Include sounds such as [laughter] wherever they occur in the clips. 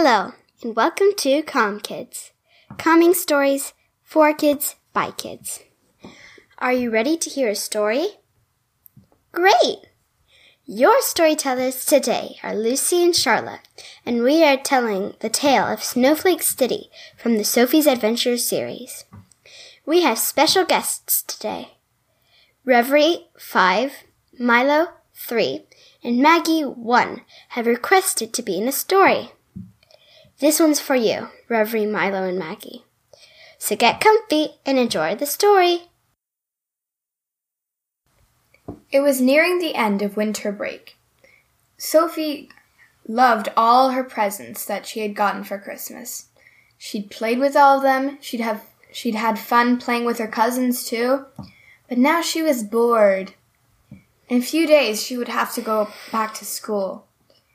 Hello, and welcome to Calm Kids, calming stories for kids by kids. Are you ready to hear a story? Great! Your storytellers today are Lucy and Charlotte, and we are telling the tale of Snowflake City from the Sophie's Adventures series. We have special guests today. Reverie 5, Milo 3, and Maggie 1 have requested to be in a story. This one's for you, Reverie Milo and Maggie. So get comfy and enjoy the story. It was nearing the end of winter break. Sophie loved all her presents that she had gotten for Christmas. She'd played with all of them. She'd have she'd had fun playing with her cousins too. But now she was bored. In a few days she would have to go back to school.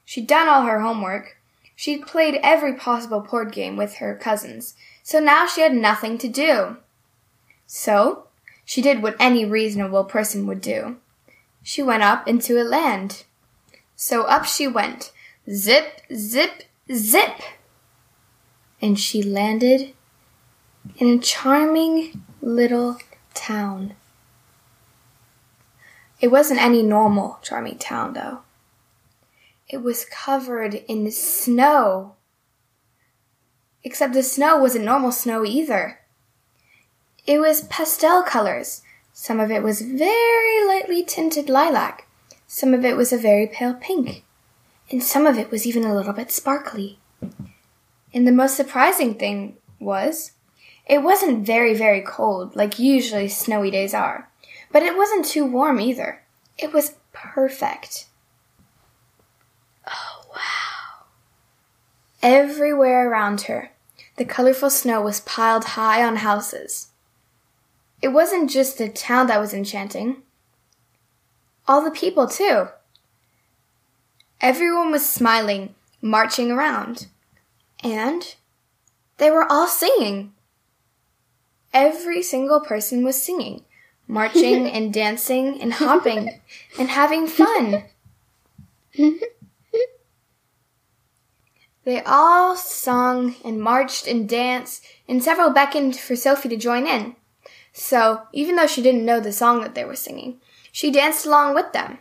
She'd done all her homework. She'd played every possible board game with her cousins, so now she had nothing to do. So, she did what any reasonable person would do. She went up into a land. So up she went. Zip, zip, zip. And she landed in a charming little town. It wasn't any normal charming town, though. It was covered in snow. Except the snow wasn't normal snow either. It was pastel colors. Some of it was very lightly tinted lilac. Some of it was a very pale pink. And some of it was even a little bit sparkly. And the most surprising thing was, it wasn't very, very cold like usually snowy days are. But it wasn't too warm either. It was perfect. Oh, wow. Everywhere around her, the colorful snow was piled high on houses. It wasn't just the town that was enchanting. All the people, too. Everyone was smiling, marching around. And they were all singing. Every single person was singing, marching [laughs] and dancing and hopping and having fun. [laughs] they all sung and marched and danced, and several beckoned for Sophie to join in. So, even though she didn't know the song that they were singing, she danced along with them.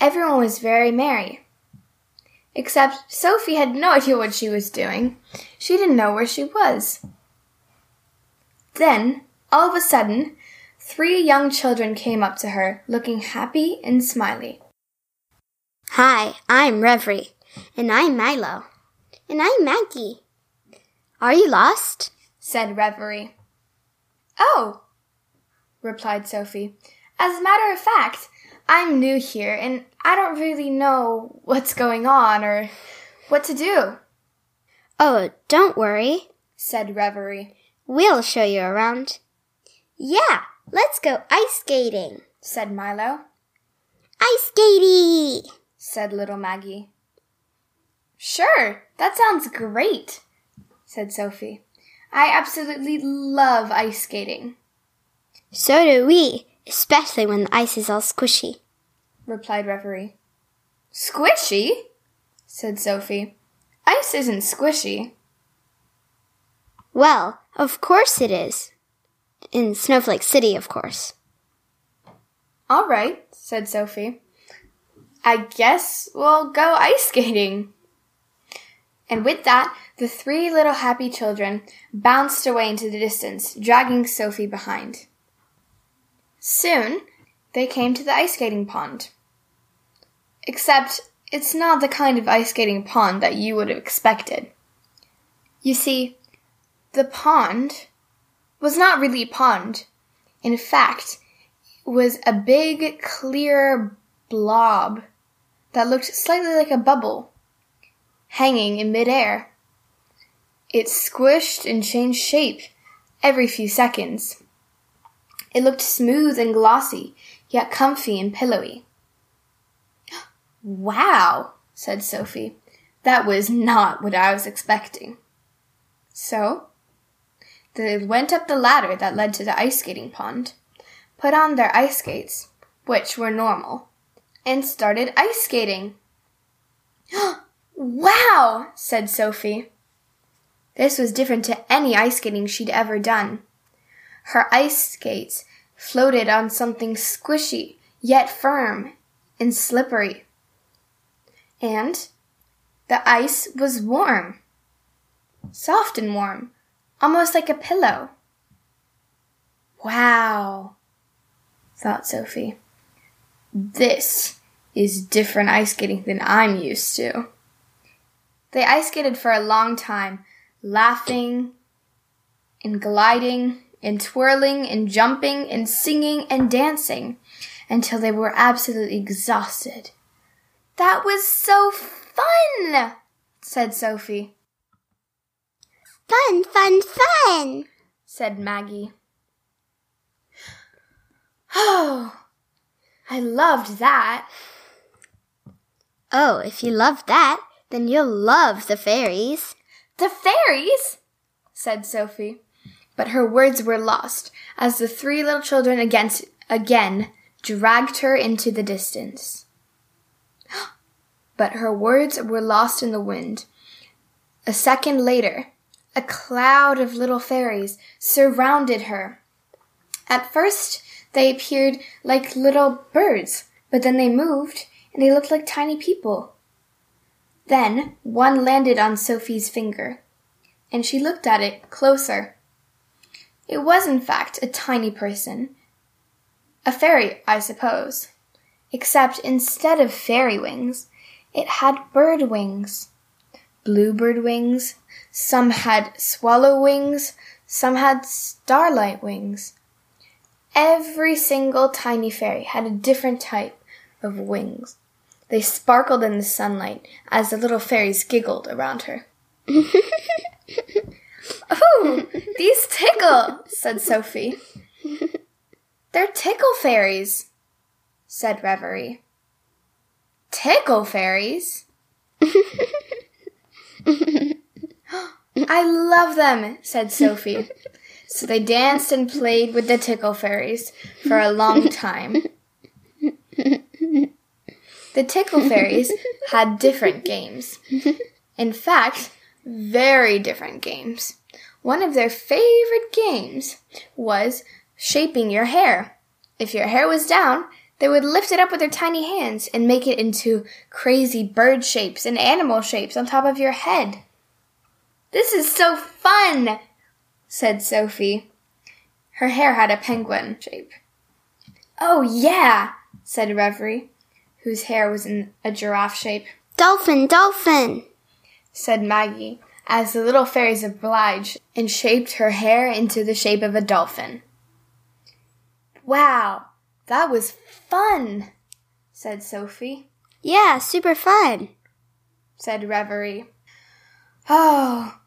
Everyone was very merry. Except Sophie had no [laughs] idea what she was doing. She didn't know where she was. Then, all of a sudden, three young children came up to her, looking happy and smiley. Hi, I'm Reverie, and I'm Milo, and I'm Maggie. Are you lost? said Reverie. Oh, replied Sophie. As a matter of fact, I'm new here and I don't really know what's going on or what to do. Oh, don't worry, said Reverie. We'll show you around. Yeah, let's go ice skating, said Milo. Ice skatey, said little Maggie. Sure, that sounds great, said Sophie. I absolutely love ice skating. So do we, especially when the ice is all squishy, replied Reverie. Squishy? said Sophie. Ice isn't squishy. Well, of course it is. In Snowflake City, of course. All right, said Sophie. I guess we'll go ice skating. And with that, the three little happy children bounced away into the distance, dragging Sophie behind. Soon, they came to the ice skating pond. Except, it's not the kind of ice skating pond that you would have expected. You see, the pond was not really a pond. In fact, it was a big, clear blob that looked slightly like a bubble, hanging in midair. It squished and changed shape every few seconds. It looked smooth and glossy, yet comfy and pillowy. [gasps] Wow, said Sophie. That was not what I was expecting. So, they went up the ladder that led to the ice skating pond, put on their ice skates, which were normal, and started ice skating. [gasps] Wow, said Sophie. This was different to any ice skating she'd ever done. Her ice skates floated on something squishy, yet firm and slippery. And the ice was warm, soft and warm, almost like a pillow. Wow, thought Sophie. This is different ice skating than I'm used to. They ice skated for a long time, laughing and gliding and twirling and jumping and singing and dancing until they were absolutely exhausted. That was so fun, said Sophie. Fun, fun, fun, said Maggie. Oh, I loved that. Oh, if you loved that, then you'll love the fairies. The fairies? said Sophie. But her words were lost as the three little children against, again dragged her into the distance. [gasps] But her words were lost in the wind. A second later, a cloud of little fairies surrounded her. At first, they appeared like little birds, but then they moved and they looked like tiny people. Then one landed on Sophie's finger, and she looked at it closer. It was, in fact, a tiny person. A fairy, I suppose. Except instead of fairy wings, it had bird wings. Bluebird wings. Some had swallow wings. Some had starlight wings. Every single tiny fairy had a different type of wings. They sparkled in the sunlight as the little fairies giggled around her. [laughs] oh, these tickle, said Sophie. They're tickle fairies, said Reverie. Tickle fairies? [laughs] I love them, said Sophie. So they danced and played with the tickle fairies for a long time. [laughs] The tickle fairies had different games. [laughs] In fact, very different games. One of their favorite games was shaping your hair. If your hair was down, they would lift it up with their tiny hands and make it into crazy bird shapes and animal shapes on top of your head. This is so fun, said Sophie. Her hair had a penguin shape. Oh, yeah, said Reverie, whose hair was in a giraffe shape. Dolphin, dolphin, said Maggie, as the little fairies obliged and shaped her hair into the shape of a dolphin. Wow, that was fun, said Sophie. Yeah, super fun, said Reverie. Oh,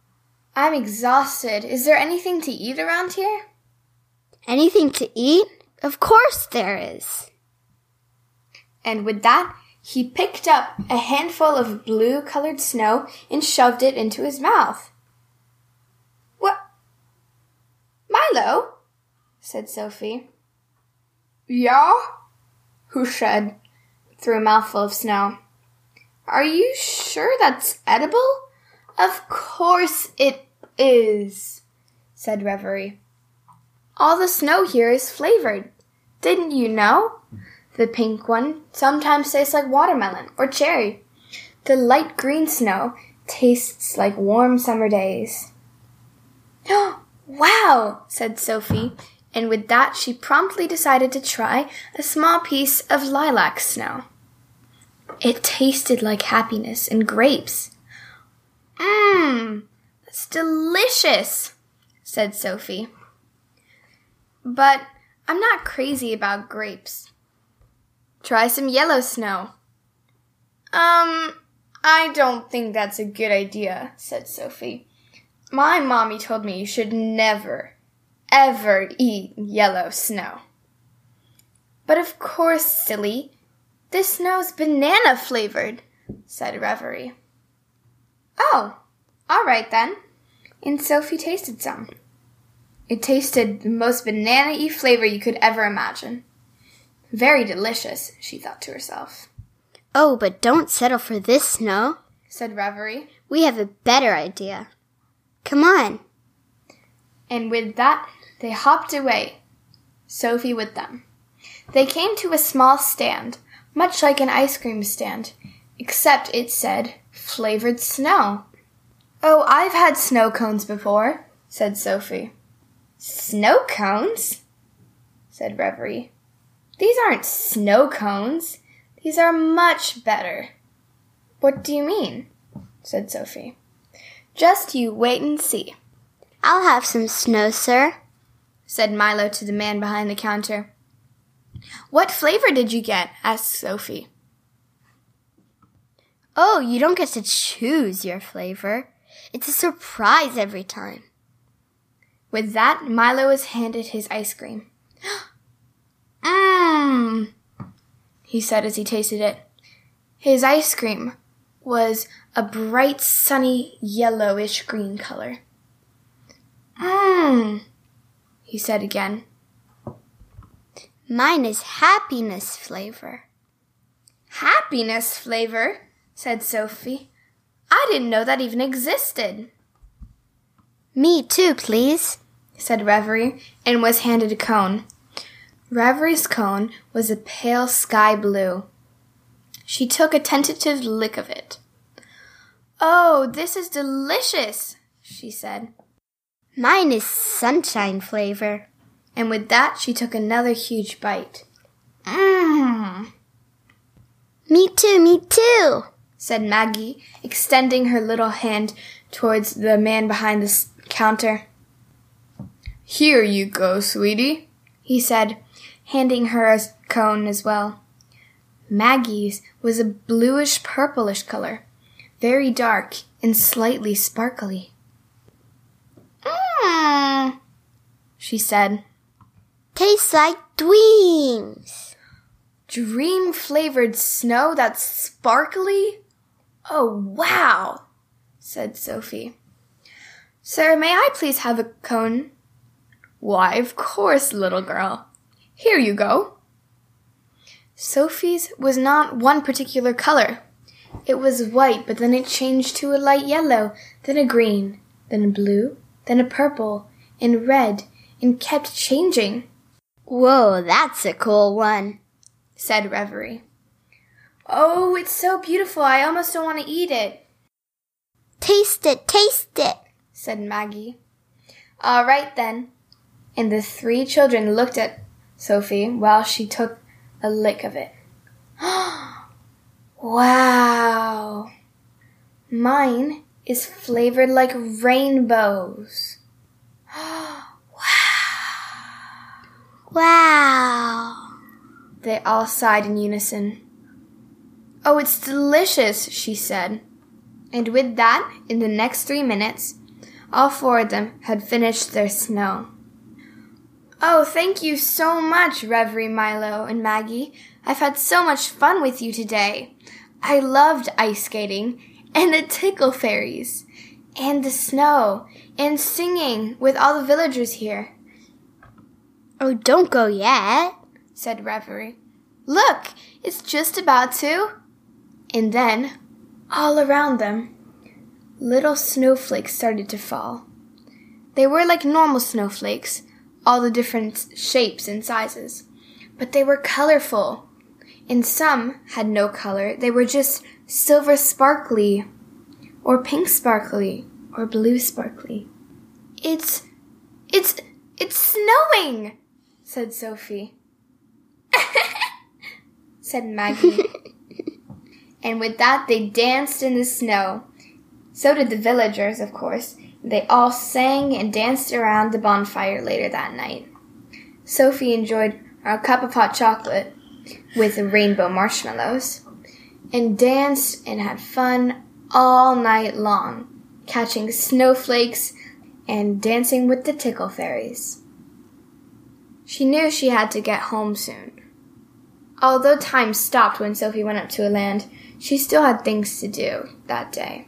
I'm exhausted. Is there anything to eat around here? Anything to eat? Of course there is. And with that, he picked up a handful of blue colored snow and shoved it into his mouth. What? Milo? said Sophie. Yeah? Who said? Through a mouthful of snow. Are you sure that's edible? Of course it is, said Reverie. All the snow here is flavored. Didn't you know? The pink one sometimes tastes like watermelon or cherry. The light green snow tastes like warm summer days. [gasps] Wow, said Sophie, and with that she promptly decided to try a small piece of lilac snow. It tasted like happiness and grapes. Mmm, that's delicious, said Sophie. But I'm not crazy about grapes. Try some yellow snow. Um, I don't think that's a good idea, said Sophie. My mommy told me you should never, ever eat yellow snow. But of course, silly. This snow's banana flavored, said Reverie. Oh, all right then. And Sophie tasted some. It tasted the most banana y flavor you could ever imagine. Very delicious, she thought to herself. Oh, but don't settle for this snow, said Reverie. We have a better idea. Come on. And with that, they hopped away, Sophie with them. They came to a small stand, much like an ice cream stand, except it said flavored snow. Oh, I've had snow cones before, said Sophie. Snow cones? said Reverie. These aren't snow cones. These are much better. What do you mean? said Sophie. Just you wait and see. I'll have some snow, sir, said Milo to the man behind the counter. What flavor did you get? asked Sophie. Oh, you don't get to choose your flavor. It's a surprise every time. With that, Milo was handed his ice cream. Mmm, he said as he tasted it. His ice cream was a bright, sunny, yellowish green color. Mmm, he said again. Mine is happiness flavor. Happiness flavor, said Sophie. I didn't know that even existed. Me too, please, said Reverie, and was handed a cone. Reverie's cone was a pale sky blue. She took a tentative lick of it. Oh, this is delicious, she said. Mine is sunshine flavor. And with that, she took another huge bite. Mmm. Me too, me too, said Maggie, extending her little hand towards the man behind the counter. Here you go, sweetie, he said, handing her a cone as well. Maggie's was a bluish purplish color, very dark and slightly sparkly. Mmm, she said. Tastes like dreams. Dream flavored snow that's sparkly? Oh, wow, said Sophie. Sir, may I please have a cone? Why, of course, little girl. Here you go. Sophie's was not one particular color. It was white, but then it changed to a light yellow, then a green, then a blue, then a purple, and red, and kept changing. Whoa, that's a cool one, said Reverie. Oh, it's so beautiful, I almost don't want to eat it. Taste it, taste it, said Maggie. All right then. And the three children looked at Sophie while she took a lick of it. [gasps] wow. Mine is flavored like rainbows. [gasps] Wow. Wow! They all sighed in unison. Oh, it's delicious, she said. And with that, in the next three minutes, all four of them had finished their snow. Oh, thank you so much, Reverie Milo and Maggie. I've had so much fun with you today. I loved ice skating and the tickle fairies and the snow and singing with all the villagers here. Oh, don't go yet, said Reverie. Look, it's just about to. And then, all around them, little snowflakes started to fall. They were like normal snowflakes, all the different shapes and sizes, but they were colorful. And some had no color, they were just silver sparkly, or pink sparkly, or blue sparkly. It's, it's, it's snowing! said Sophie. [laughs] said Maggie. [laughs] and with that, they danced in the snow. So did the villagers, of course. They all sang and danced around the bonfire later that night. Sophie enjoyed a cup of hot chocolate with rainbow marshmallows and danced and had fun all night long, catching snowflakes and dancing with the tickle fairies. She knew she had to get home soon. Although time stopped when Sophie went up to a land, she still had things to do that day.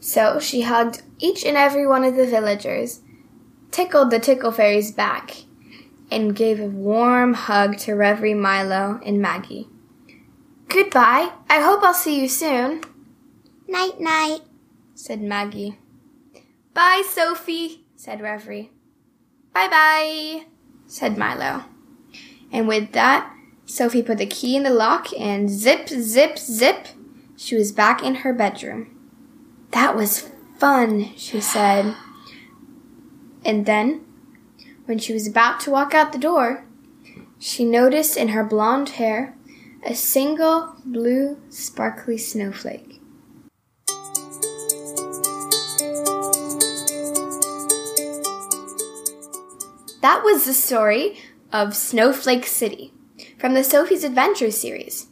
So she hugged each and every one of the villagers, tickled the tickle fairies back, and gave a warm hug to Reverie Milo and Maggie. Goodbye. I hope I'll see you soon. Night night, said Maggie. Bye, Sophie, said Reverie. Bye bye, said Milo. And with that, Sophie put the key in the lock and zip, zip, zip, she was back in her bedroom. That was fun, she said. And then, when she was about to walk out the door, she noticed in her blonde hair a single blue sparkly snowflake. That was the story of Snowflake City from the Sophie's Adventure series.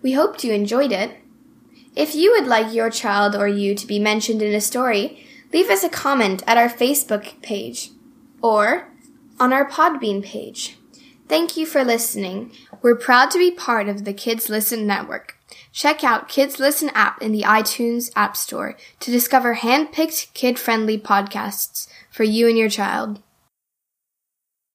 We hoped you enjoyed it. If you would like your child or you to be mentioned in a story, leave us a comment at our Facebook page or on our Podbean page. Thank you for listening. We're proud to be part of the Kids Listen Network. Check out Kids Listen app in the iTunes App Store to discover hand-picked kid-friendly podcasts for you and your child.